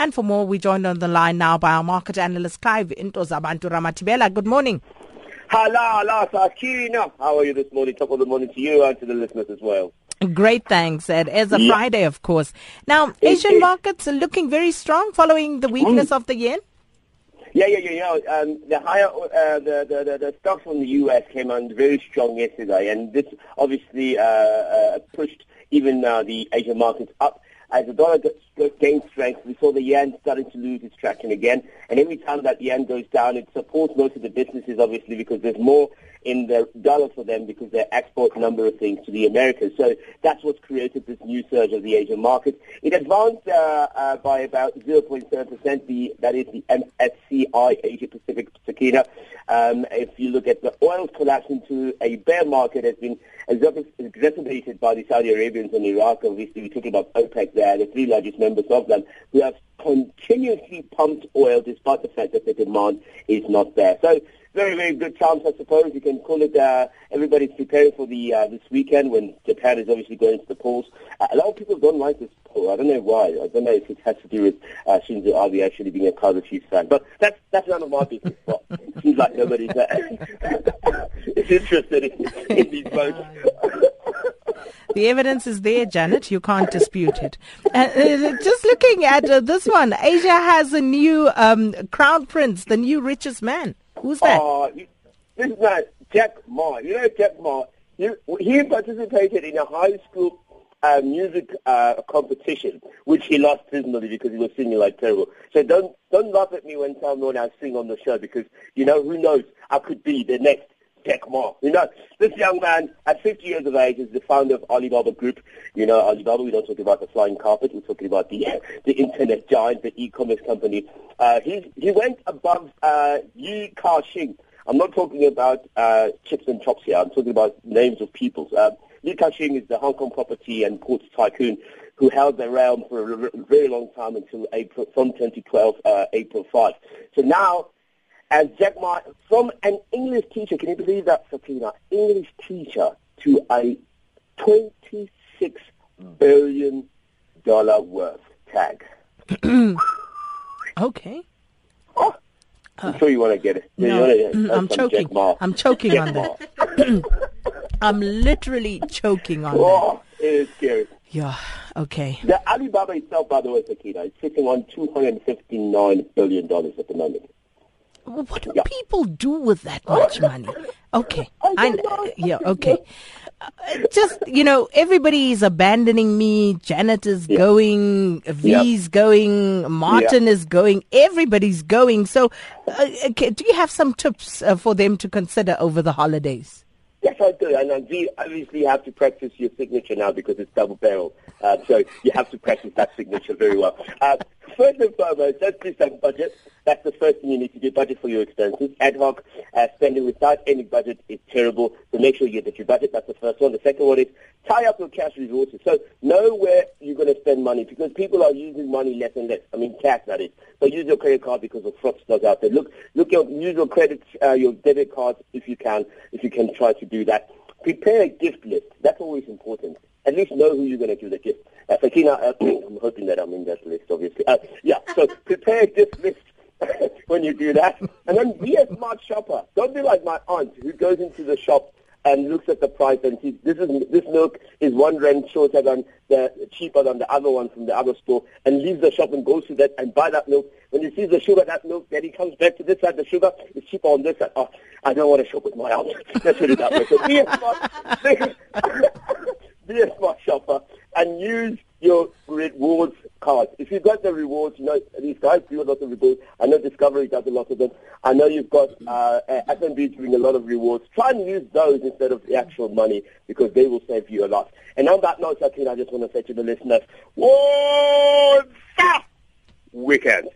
And for more, we joined on the line now by our market analyst Clive Intozabantu Ramatibela. Good morning. Hala, hala, Sakina. How are you this morning? Top of the morning to you and to the listeners as well. Great, thanks. It is a yeah. Friday, of course. Now, Asian it, markets are looking very strong following the weakness mm. of the yen. Yeah, yeah, yeah, yeah. Um, the higher, uh, the, the, the, the stocks from the U.S. came on very strong yesterday, and this obviously uh, uh, pushed even uh, the Asian markets up. As the dollar gained strength, we saw the yen starting to lose its traction again. And every time that yen goes down, it supports most of the businesses, obviously, because there's more in the dollar for them because they export a number of things to the Americas. So that's what's created this new surge of the Asian market. It advanced uh, uh, by about 0.7%. The, that is the MSCI Asia Pacific Sakina. Um, if you look at the oil collapse into a bear market has been exacerbated by the Saudi Arabians and Iraq. Obviously, we're talking about OPEC there, the three largest members of them, who have continuously pumped oil despite the fact that the demand is not there. So very, very good chance, I suppose. You can call it. Uh, everybody's preparing for the uh, this weekend when Japan is obviously going to the polls. Uh, a lot of people don't like this poll. I don't know why. I don't know if it has to do with uh, Shinzo Abe actually being a Kaiser Chiefs fan, but that's that's none of my business. But it seems like nobody's uh, interested in, in these votes. The evidence is there, Janet. You can't dispute it. Uh, uh, just looking at uh, this one, Asia has a new um, crown prince, the new richest man. Who's that? Uh, this is Jack Ma. You know Jack Ma. He, he participated in a high school uh, music uh, competition, which he lost dismally because he was singing like terrible. So don't don't laugh at me when someone I sing on the show because you know who knows I could be the next Jack Ma. You know, this young man at 50 years of age is the founder of Alibaba Group. You know, Alibaba, we don't talk about the flying carpet. We're talking about the the internet giant, the e-commerce company. Uh, he, he went above uh, Li Ka-shing. I'm not talking about uh, chips and chops here. I'm talking about names of people. Uh, Li Ka-shing is the Hong Kong property and ports tycoon who held the realm for a very long time until April, from 2012, uh, April 5. So now as Jack Ma, from an English teacher, can you believe that, Sakina? English teacher to a $26 billion worth tag. okay. Oh, I'm sure you want to get it. No, I'm choking. I'm choking on that. I'm literally choking on oh, that. it is scary. Yeah, okay. The Alibaba itself, by the way, Sakina, is sitting on $259 billion at the moment. What do yeah. people do with that much money? Okay. I, yeah, okay. Uh, just, you know, everybody is abandoning me. Janet is yeah. going, V's yeah. going, Martin is going, everybody's going. So, uh, okay, do you have some tips uh, for them to consider over the holidays? Yes, I do. And uh, V obviously have to practice your signature now because it's double barrel. Uh, so you have to practice that signature very well. Uh, first and foremost, let's do some budget. That's the first thing you need to do, budget for your expenses. Ad hoc uh, spending without any budget is terrible, so make sure you get your budget. That's the first one. The second one is tie up your cash resources. So know where you're going to spend money because people are using money less and less. I mean, cash, that is. So use your credit card because of fraudsters out there. Look, look your, use your credit, uh, your debit cards if you can, if you can try to do that. Prepare a gift list. That's always important at least know who you're going to give the gift. Uh, Sakina, uh, I'm hoping that I'm in that list, obviously. Uh, yeah, so prepare this list when you do that. And then be a smart shopper. Don't be like my aunt who goes into the shop and looks at the price and sees this is this milk is one rand shorter than the cheaper than the other one from the other store and leaves the shop and goes to that and buy that milk. When he sees the sugar that milk, then he comes back to this side. The sugar is cheaper on this side. Oh, I don't want to shop with my aunt. Let's put it that way. So be a smart, be a smart shopper and use your rewards card. If you've got the rewards, you know, these guys do a lot of rewards. I know Discovery does a lot of them. I know you've got uh, FNB doing a lot of rewards. Try and use those instead of the actual money because they will save you a lot. And on that note, Joaquin, I just want to say to the listeners, what's up, weekend?